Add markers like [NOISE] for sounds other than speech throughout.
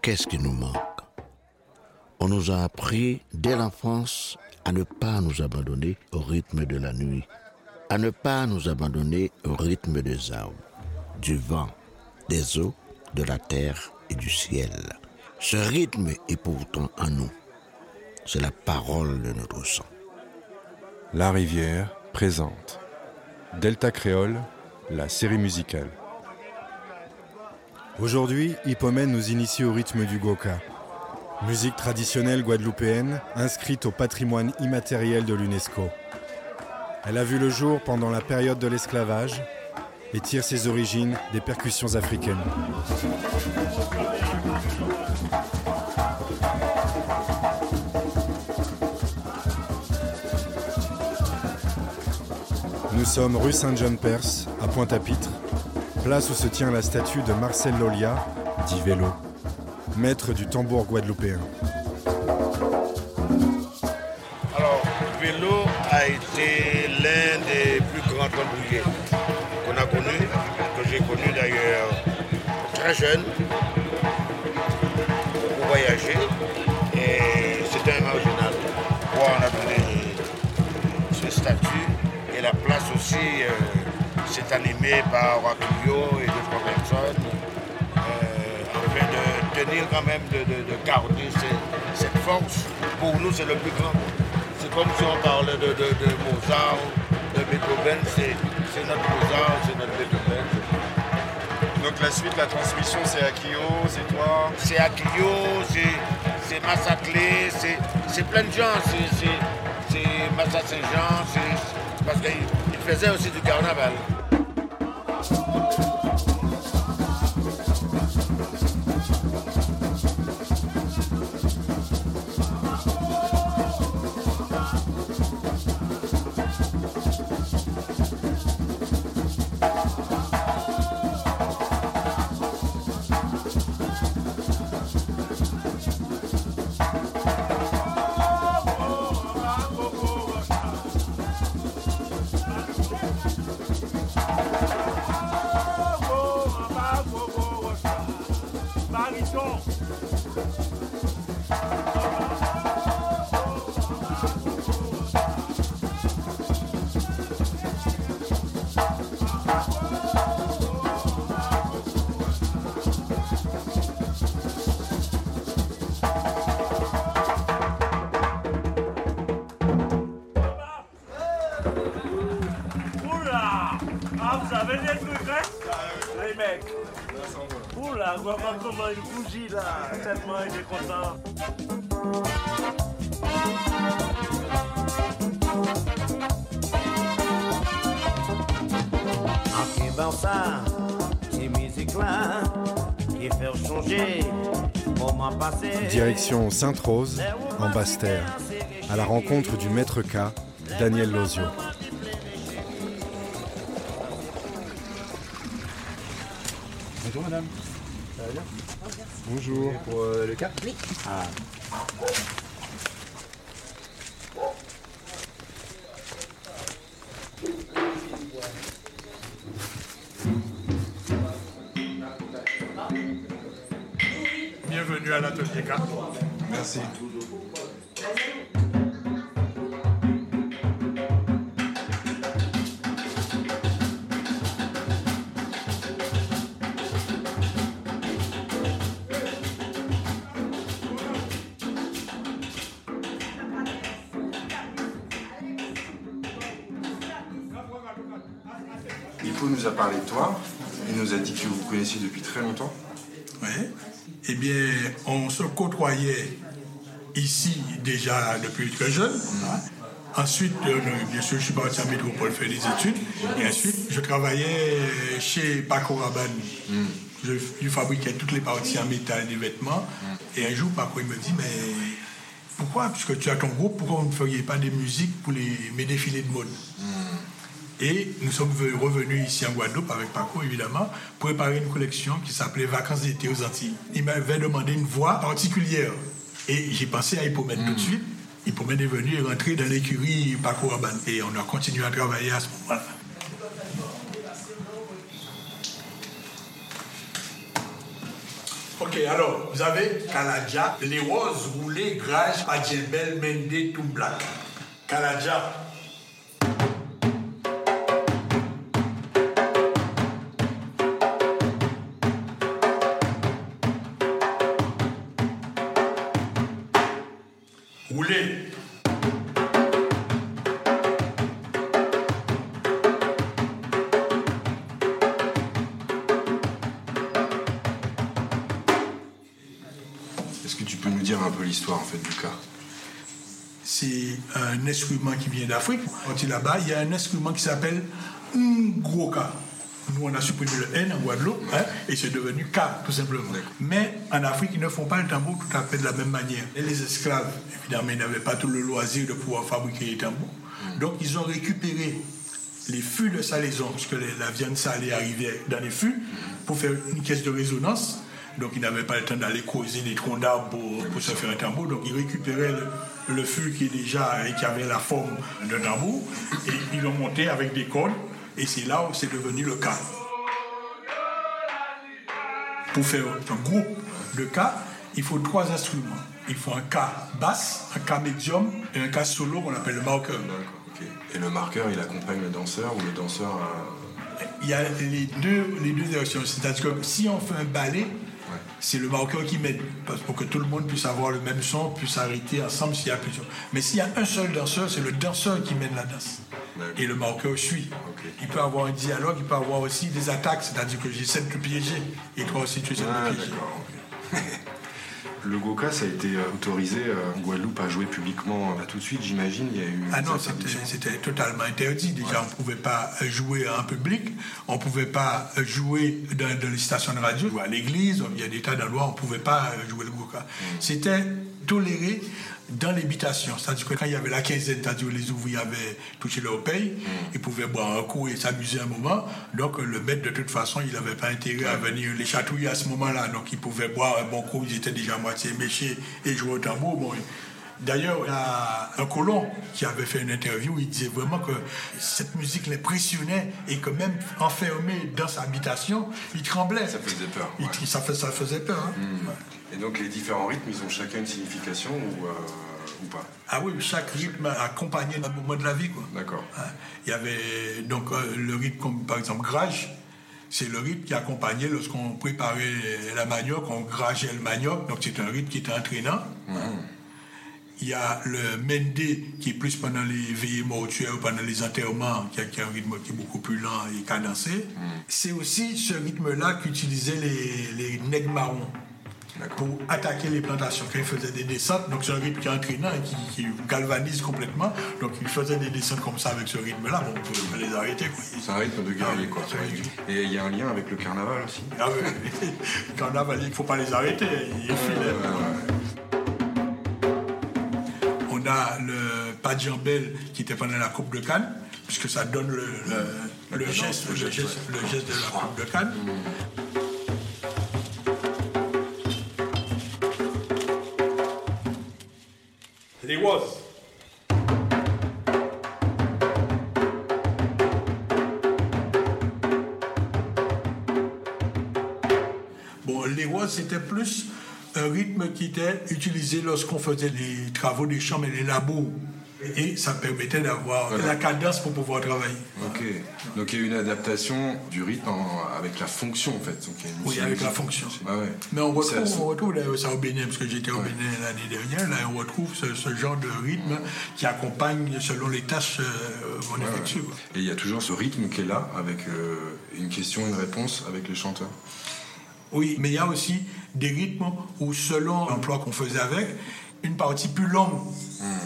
Qu'est-ce qui nous manque? On nous a appris dès l'enfance à ne pas nous abandonner au rythme de la nuit, à ne pas nous abandonner au rythme des arbres, du vent, des eaux, de la terre et du ciel. Ce rythme est pourtant en nous. C'est la parole de notre sang. La rivière présente. Delta Créole, la série musicale. Aujourd'hui, Hippomène nous initie au rythme du goka. Musique traditionnelle guadeloupéenne inscrite au patrimoine immatériel de l'UNESCO. Elle a vu le jour pendant la période de l'esclavage et tire ses origines des percussions africaines. Nous sommes rue Saint-Jean-Perse, à Pointe-à-Pitre, place où se tient la statue de Marcel Lolia, dit Vélo, maître du tambour guadeloupéen. Alors, Vélo a été l'un des plus grands tambouriers qu'on a connu, que j'ai connu d'ailleurs très jeune, la place aussi euh, s'est animée par Wakilio et d'autres personnes euh, afin de tenir quand même, de, de- de garder cette, cette force. Pour nous, c'est le plus grand. C'est comme si on parlait de, de- de Mozart, de Beethoven, c'est c'est notre Mozart, c'est notre Beethoven. Donc la suite, la transmission, c'est Akio, c'est toi? C'est Akio, c'est- c'est Massaclé, c'est c'est plein de gens, c'est- c'est c'est Massa Saint-Jean, c'est- parce qu'il il faisait aussi du carnaval. Oula, comment il bougie, là. Tellement il est content. Ça, ces musiques-là, qui fait changer moment passé. Direction Sainte-Rose, en Basse-Terre, à la rencontre du maître K, Daniel Lozio. Bonjour madame. Bonjour. Pour euh, le cas Bienvenue à l'atelier K. Merci. Hippo nous a parlé de toi. Il nous a dit que vous vous connaissiez depuis très longtemps. Oui. Eh bien, on se côtoyait ici déjà depuis très jeune. Ensuite, euh, bien sûr, je suis parti à Métropole faire des études. Et ensuite, je travaillais chez Paco Rabanne. Je, je fabriquais toutes les parties en métal des vêtements. Et un jour, Paco, il me dit, mais pourquoi, puisque tu as ton groupe, pourquoi vous ne feriez pas des musiques pour les, mes défilés de mode? Et nous sommes ve- revenus ici en Guadeloupe avec Paco, évidemment, pour préparer une collection qui s'appelait Vacances d'été aux Antilles. Il m'avait demandé une voix particulière. Et j'ai pensé à Hippomène tout de suite. Hippomen est venu et rentré dans l'écurie Paco Rabanne. Et on a continué à travailler à ce moment-là. Ok, alors, vous avez Kaladja, les roses roulées, grage, Adjebel, Mende, tout black. Kaladja. Est-ce que tu peux nous dire un peu l'histoire en fait du cas? C'est un instrument qui vient d'Afrique. Quand il est là-bas, il y a un instrument qui s'appelle Ngoka. Nous, on a supprimé le N en Guadeloupe hein, et c'est devenu K, tout simplement. Mais en Afrique, ils ne font pas le tambour tout à fait de la même manière. Et les esclaves, évidemment, ils n'avaient pas tout le loisir de pouvoir fabriquer les tambours. Donc, ils ont récupéré les fûts de salaison, parce que la viande salée arrivait dans les fûts, pour faire une caisse de résonance. Donc, ils n'avaient pas le temps d'aller creuser des troncs d'arbres pour, pour se faire un tambour. Donc, ils récupéraient le, le fût qui est déjà qui avait la forme d'un tambour, et ils l'ont monté avec des cordes, et c'est là où c'est devenu le cas. Pour faire un groupe de cas, il faut trois instruments. Il faut un cas basse, un cas médium et un cas solo qu'on appelle le marqueur. Et le marqueur, il accompagne le danseur ou le danseur Il y a les deux, les deux directions. C'est-à-dire que si on fait un ballet, c'est le marqueur qui mène. Parce pour que tout le monde puisse avoir le même son, puisse arrêter ensemble s'il y a plusieurs. Mais s'il y a un seul danseur, c'est le danseur qui mène la danse. Et le marqueur suit. Il peut avoir un dialogue, il peut avoir aussi des attaques, c'est-à-dire que j'essaie de te piéger. Et toi aussi, tu essaies Ah, de me piéger. [LAUGHS] Le Goka, ça a été euh, autorisé euh, en Guadeloupe à jouer publiquement euh, tout de suite, j'imagine. Il y a eu. Ah non, c'était totalement interdit. Déjà, on ne pouvait pas jouer en public, on ne pouvait pas jouer dans, dans les stations de radio, ou à l'église, il y a des tas d'endroits où on ne pouvait pas jouer le goka. C'était toléré dans l'habitation. C'est-à-dire que quand il y avait la quinzaine, c'est-à-dire que les ouvriers avaient touché leur paye, ils pouvaient boire un coup et s'amuser un moment. Donc le maître, de toute façon, il n'avait pas intérêt à venir les chatouiller à ce moment-là. Donc ils pouvaient boire un bon coup, ils étaient déjà à moitié méchés et jouer au tambour. Bon, D'ailleurs, il y a un colon qui avait fait une interview, il disait vraiment que cette musique l'impressionnait et que même enfermé dans sa habitation, il tremblait. Ça faisait peur. ça, fait- ça faisait peur. hein. Et donc les différents rythmes, ils ont chacun une signification ou, euh, ou pas? Ah oui, chaque rythme accompagnait un moment de la vie. D'accord. Hein. Il y avait donc euh, le rythme comme par exemple grage. C'est le rythme qui accompagnait lorsqu'on préparait la manioc, on grageait le manioc. Donc c'est un rythme qui était entraînant. Il y a le mendé qui est plus pendant les veillées mortuaires ou pendant les enterrements, qui a, qui a un rythme qui est beaucoup plus lent et cadencé. C'est aussi ce rythme-là qu'utilisaient les, les nègres marrons pour attaquer les plantations. Quand ils faisaient des descentes, donc c'est un rythme qui est entraînant et qui, qui galvanise complètement. Donc ils faisaient des descentes comme ça avec ce rythme-là, bon, on pouvait les arrêter. C'est un rythme de guerrier, quoi. Et il y a un lien avec le carnaval aussi Ah oui, [LAUGHS] carnaval, il ne faut pas les arrêter, ils. On a le Padjambel qui était pendant la Coupe de Cannes, puisque ça donne le, le- le geste, le, geste, le geste de la Coupe de Cannes. Les was. Bon, les was, c'était plus un rythme qui était utilisé lorsqu'on faisait les travaux des champs et les labos. Et ça permettait d'avoir Voilà. la cadence pour pouvoir travailler. Ok. Donc il y a une adaptation du rythme en- avec la fonction en fait. Donc, Oui, avec la fonction. Ah ouais. Mais on retrouve, ça- on retrouve ça au Bénin, parce que j'étais au Bénin l'année dernière, là on retrouve ce, ce genre de rythme qui accompagne selon les tâches euh, qu'on Ouais, effectue. ouais. Et il y a toujours ce rythme qui est là avec euh, une question, une réponse avec les chanteurs. Oui, mais il y a aussi des rythmes où selon l'emploi qu'on faisait avec, une partie plus longue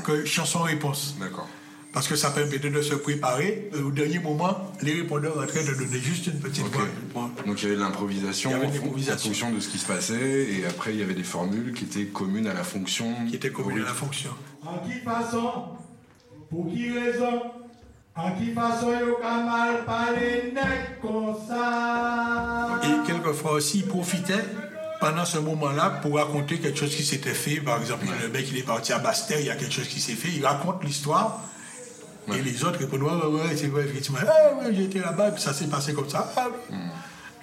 que chanson-réponse. D'accord. Parce que ça permettait de se préparer. Au dernier moment, les répondeurs entraient de donner juste une petite voix. Donc il y avait de l'improvisation en en fonction de ce qui se passait et après il y avait des formules qui étaient communes à la fonction. Qui étaient communes à la fonction. En qui façon Pour qui raison En qui façon mal parler comme ça? Et quelquefois aussi, ils profitaient pendant ce moment-là pour raconter quelque chose qui s'était fait. Par exemple, le mec il est parti à Bastère, il y a quelque chose qui s'est fait. Il raconte l'histoire. Et les autres répondent Ouais, ouais, ouais, c'est vrai, effectivement. Ah, ouais, été là-bas, puis ça s'est passé comme ça. Ah, oui.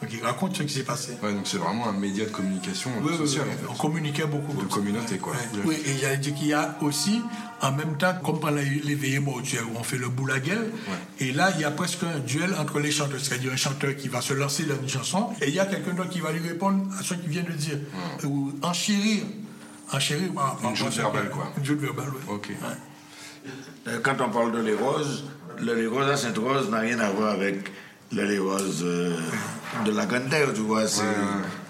Donc il raconte ce qui s'est passé. Ouais, donc c'est vraiment un média de communication Oui, oui, sociale. oui, en fait. on communiquait beaucoup. De communauté, quoi. Ouais. Oui, et j'allais dire qu'il y a aussi, en même temps, comme pendant veillées mortuaires où on fait le boulaguel, et là, il y a presque un duel entre les chanteurs, c'est-à-dire un chanteur qui va se lancer dans une chanson, et il y a quelqu'un d'autre qui va lui répondre à ce qu'il vient de dire, ou enchérir. Enchérir, Une joute verbale, quoi. Une joute verbale, oui. Ok. Euh, Quand on parle de les roses, le les roses à Sainte-Rose n'a rien à voir avec les roses euh, de la Grande Terre, tu vois. c'est-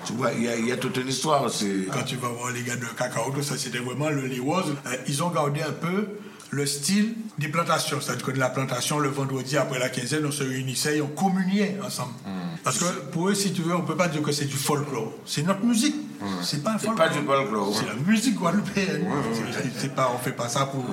Tu vois, il y, a- il y a toute une histoire aussi. Quand tu vas voir les gars de Cacao, tout ça, c'était vraiment le les roses. Euh, ils ont gardé un peu le style des plantations. C'est-à-dire que de la plantation, le vendredi après la quinzaine, on se réunissait et on communiait ensemble. Parce que pour eux, si tu veux, on peut pas dire que c'est du folklore. C'est notre musique. C'est pas un C'est pas du folklore. C'est la musique guadeloupéenne. C'est- c'est pas, on fait pas ça pour,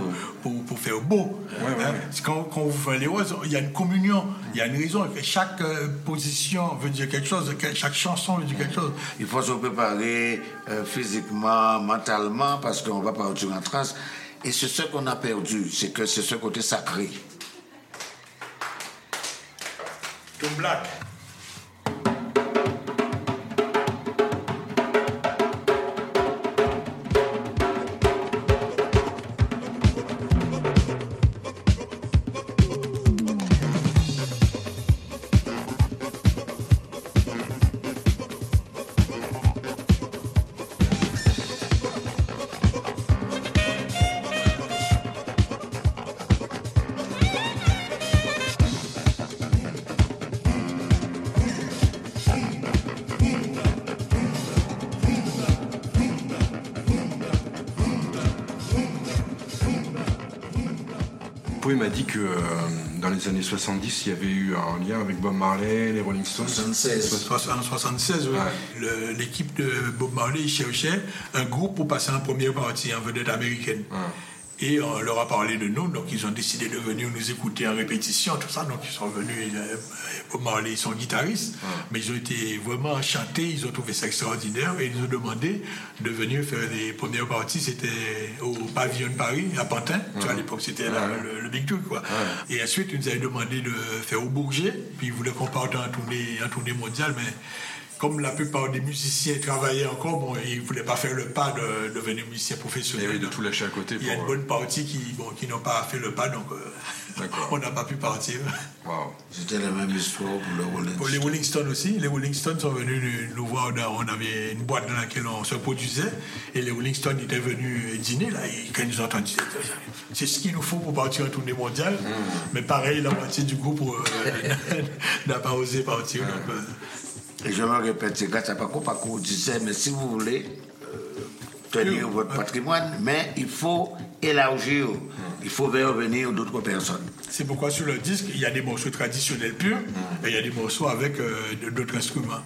pour, pour faire beau. Hein? Quand, quand vous faites les roses, il y a une communion, il y a une raison. Chaque euh, position veut dire quelque chose, chaque chanson veut dire quelque chose. Il faut se préparer euh, physiquement, mentalement, parce qu'on va partir en transe. Et c'est ce qu'on a perdu, c'est que c'est ce côté sacré. Pouet m'a dit que euh, dans les années 70, il y avait eu un lien avec Bob Marley, les Rolling Stones. 76. En 76, oui. Le- l'équipe de Bob Marley cherchait un groupe pour passer en première partie en vedette américaine. Et on leur a parlé de nous, donc ils ont décidé de venir nous écouter en répétition, tout ça. Donc ils sont venus, euh, Bob Marley, ils sont guitaristes, mais ils ont été vraiment enchantés, ils ont trouvé ça extraordinaire et ils nous ont demandé de venir faire les premières parties. C'était au pavillon de Paris, à Pantin. Tu vois, à l'époque, c'était le Big Two, quoi. Et ensuite, ils nous avaient demandé de faire au Bourget, puis ils voulaient qu'on parte en tournée, en tournée mondiale, mais comme la plupart des musiciens travaillaient encore, bon, ils ne voulaient pas faire le pas de, devenir musicien professionnel. Et oui, de tout lâcher à côté Il y a une bonne partie qui, bon, qui n'ont pas fait le pas, donc euh, [LAUGHS] on n'a pas pu partir. C'était la même histoire pour le Rolling Pour les. Rolling Stones aussi, les Rolling Stones sont venus nous- voir, on avait une boîte dans laquelle on se produisait, et les Rolling Stones étaient venus dîner, là, et quand ils nous ont entendu, c'est ce qu'il nous faut pour partir en tournée mondiale, mais pareil, la moitié du groupe euh, [LAUGHS] n'a pas osé partir. donc, euh, Et je me répète, c'est grâce à Paco, Paco disait, mais si vous voulez euh, tenir votre patrimoine, mais il faut élargir, il faut faire venir d'autres personnes. C'est pourquoi sur le disque, il y a des morceaux traditionnels purs et il y a des morceaux avec euh, d'autres instruments.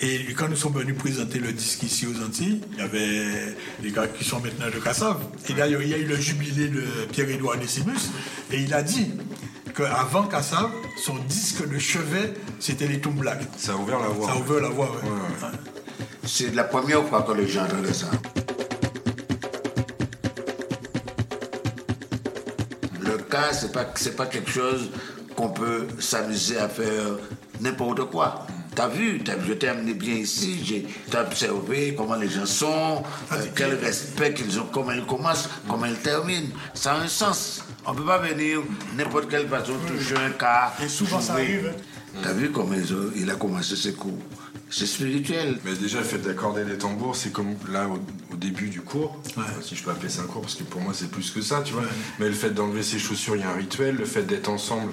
Et quand nous sommes venus présenter le disque ici aux Antilles, il y avait les gars qui sont maintenant de Cassave. Et d'ailleurs, il y a eu le jubilé de Pierre-Édouard Décimus et il a dit qu'avant Cassave, son disque de chevet, c'était les Toom Black. Ça a ouvert la voie. Ça a ouvert la voie, ouais. C'est la première fois que les gens entendent ça. Le cas, c'est pas, c'est pas quelque chose qu'on peut s'amuser à faire n'importe quoi. T'as vu, t'as vu, je t'ai amené bien ici, j'ai t'as observé comment les gens sont, euh, quel respect qu'ils ont, comment ils commencent, comment ils terminent. Ça a un sens. On ne peut pas venir n'importe quelle façon toucher un cas. Et souvent, ça arrive, hein. T'as vu comment il a commencé ses cours. C'est spirituel. Mais déjà, le fait d'accorder les tambours, c'est comme là au, au début du cours, si je peux appeler ça un cours, parce que pour moi c'est plus que ça, tu vois. Mais le fait d'enlever ses chaussures, il y a un rituel. Le fait d'être ensemble,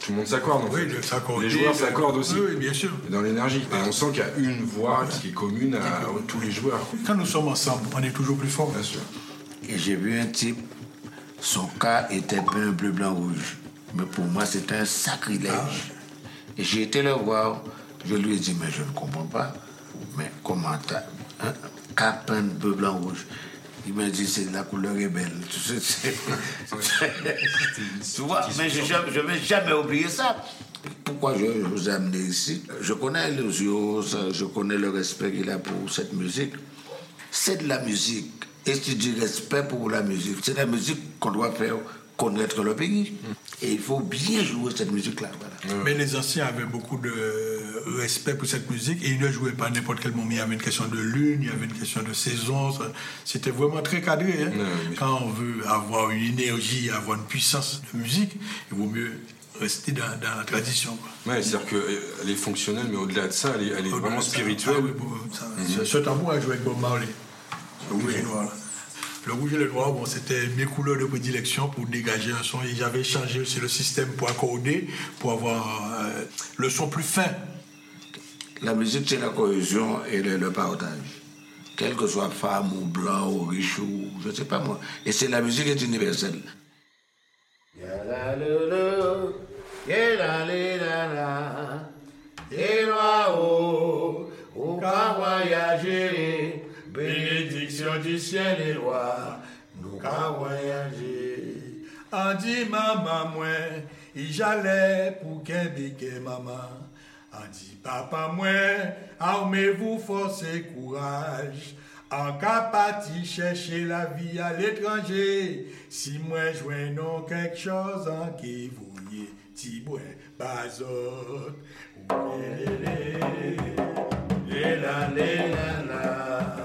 tout le monde s'accorde. Oui, s'accorder, Les joueurs de- s'accordent aussi. Oui, oui, bien sûr. Dans l'énergie. Et on sent qu'il y a une voix qui est commune à tous les joueurs. Quand nous sommes ensemble, on est toujours plus fort. Bien sûr. Et j'ai vu un type, son cas était peint bleu, blanc, rouge. Mais pour moi, c'était un sacrilège. Et j'ai été le voir, je lui ai dit, mais je ne comprends pas. Mais comment t'as un cas peint bleu, blanc, rouge? Il m'a dit, c'est la couleur est belle. Tu sais, c'est- tu vois, mais je ne vais jamais oublier ça. pourquoi je vous ai amené ici? Je connais Elusio, je connais le respect qu'il a pour cette musique. C'est de la musique. Et tu dis respect pour la musique, c'est la musique qu'on doit faire connaître le pays. Et il faut bien jouer cette musique-là. Mais les anciens avaient beaucoup de respect pour cette musique et ils ne jouaient pas n'importe quel moment. Il y avait une question de lune, il y avait une question de saison. C'était vraiment très cadré. Hein. Quand on veut avoir une énergie, avoir une puissance de musique, il vaut mieux rester dans, la tradition. Ouais, c'est-à-dire qu'elle est fonctionnelle, mais au-delà de ça, elle est, vraiment spirituelle. Ah, oui, Ce tambour a joué avec Bob Marley. Oui. Noir, le rouge et le noir, bon, c'était mes couleurs de prédilection pour dégager un son. Et j'avais changé aussi le système pour accorder, pour avoir euh, le son plus fin. La musique, c'est la cohésion et le, partage. Quelle que soit femme ou blanc ou riche ou je ne sais pas moi. Et c'est la musique est universelle. Du ciel et loi, nous qu'à voyager. En dit maman, moi, j'allais pour qu'un béquet maman. En dit papa, moi, armez-vous force et courage. En capati chercher la vie à l'étranger. Si moi joins non quelque chose en qui voyez. Léla, léla,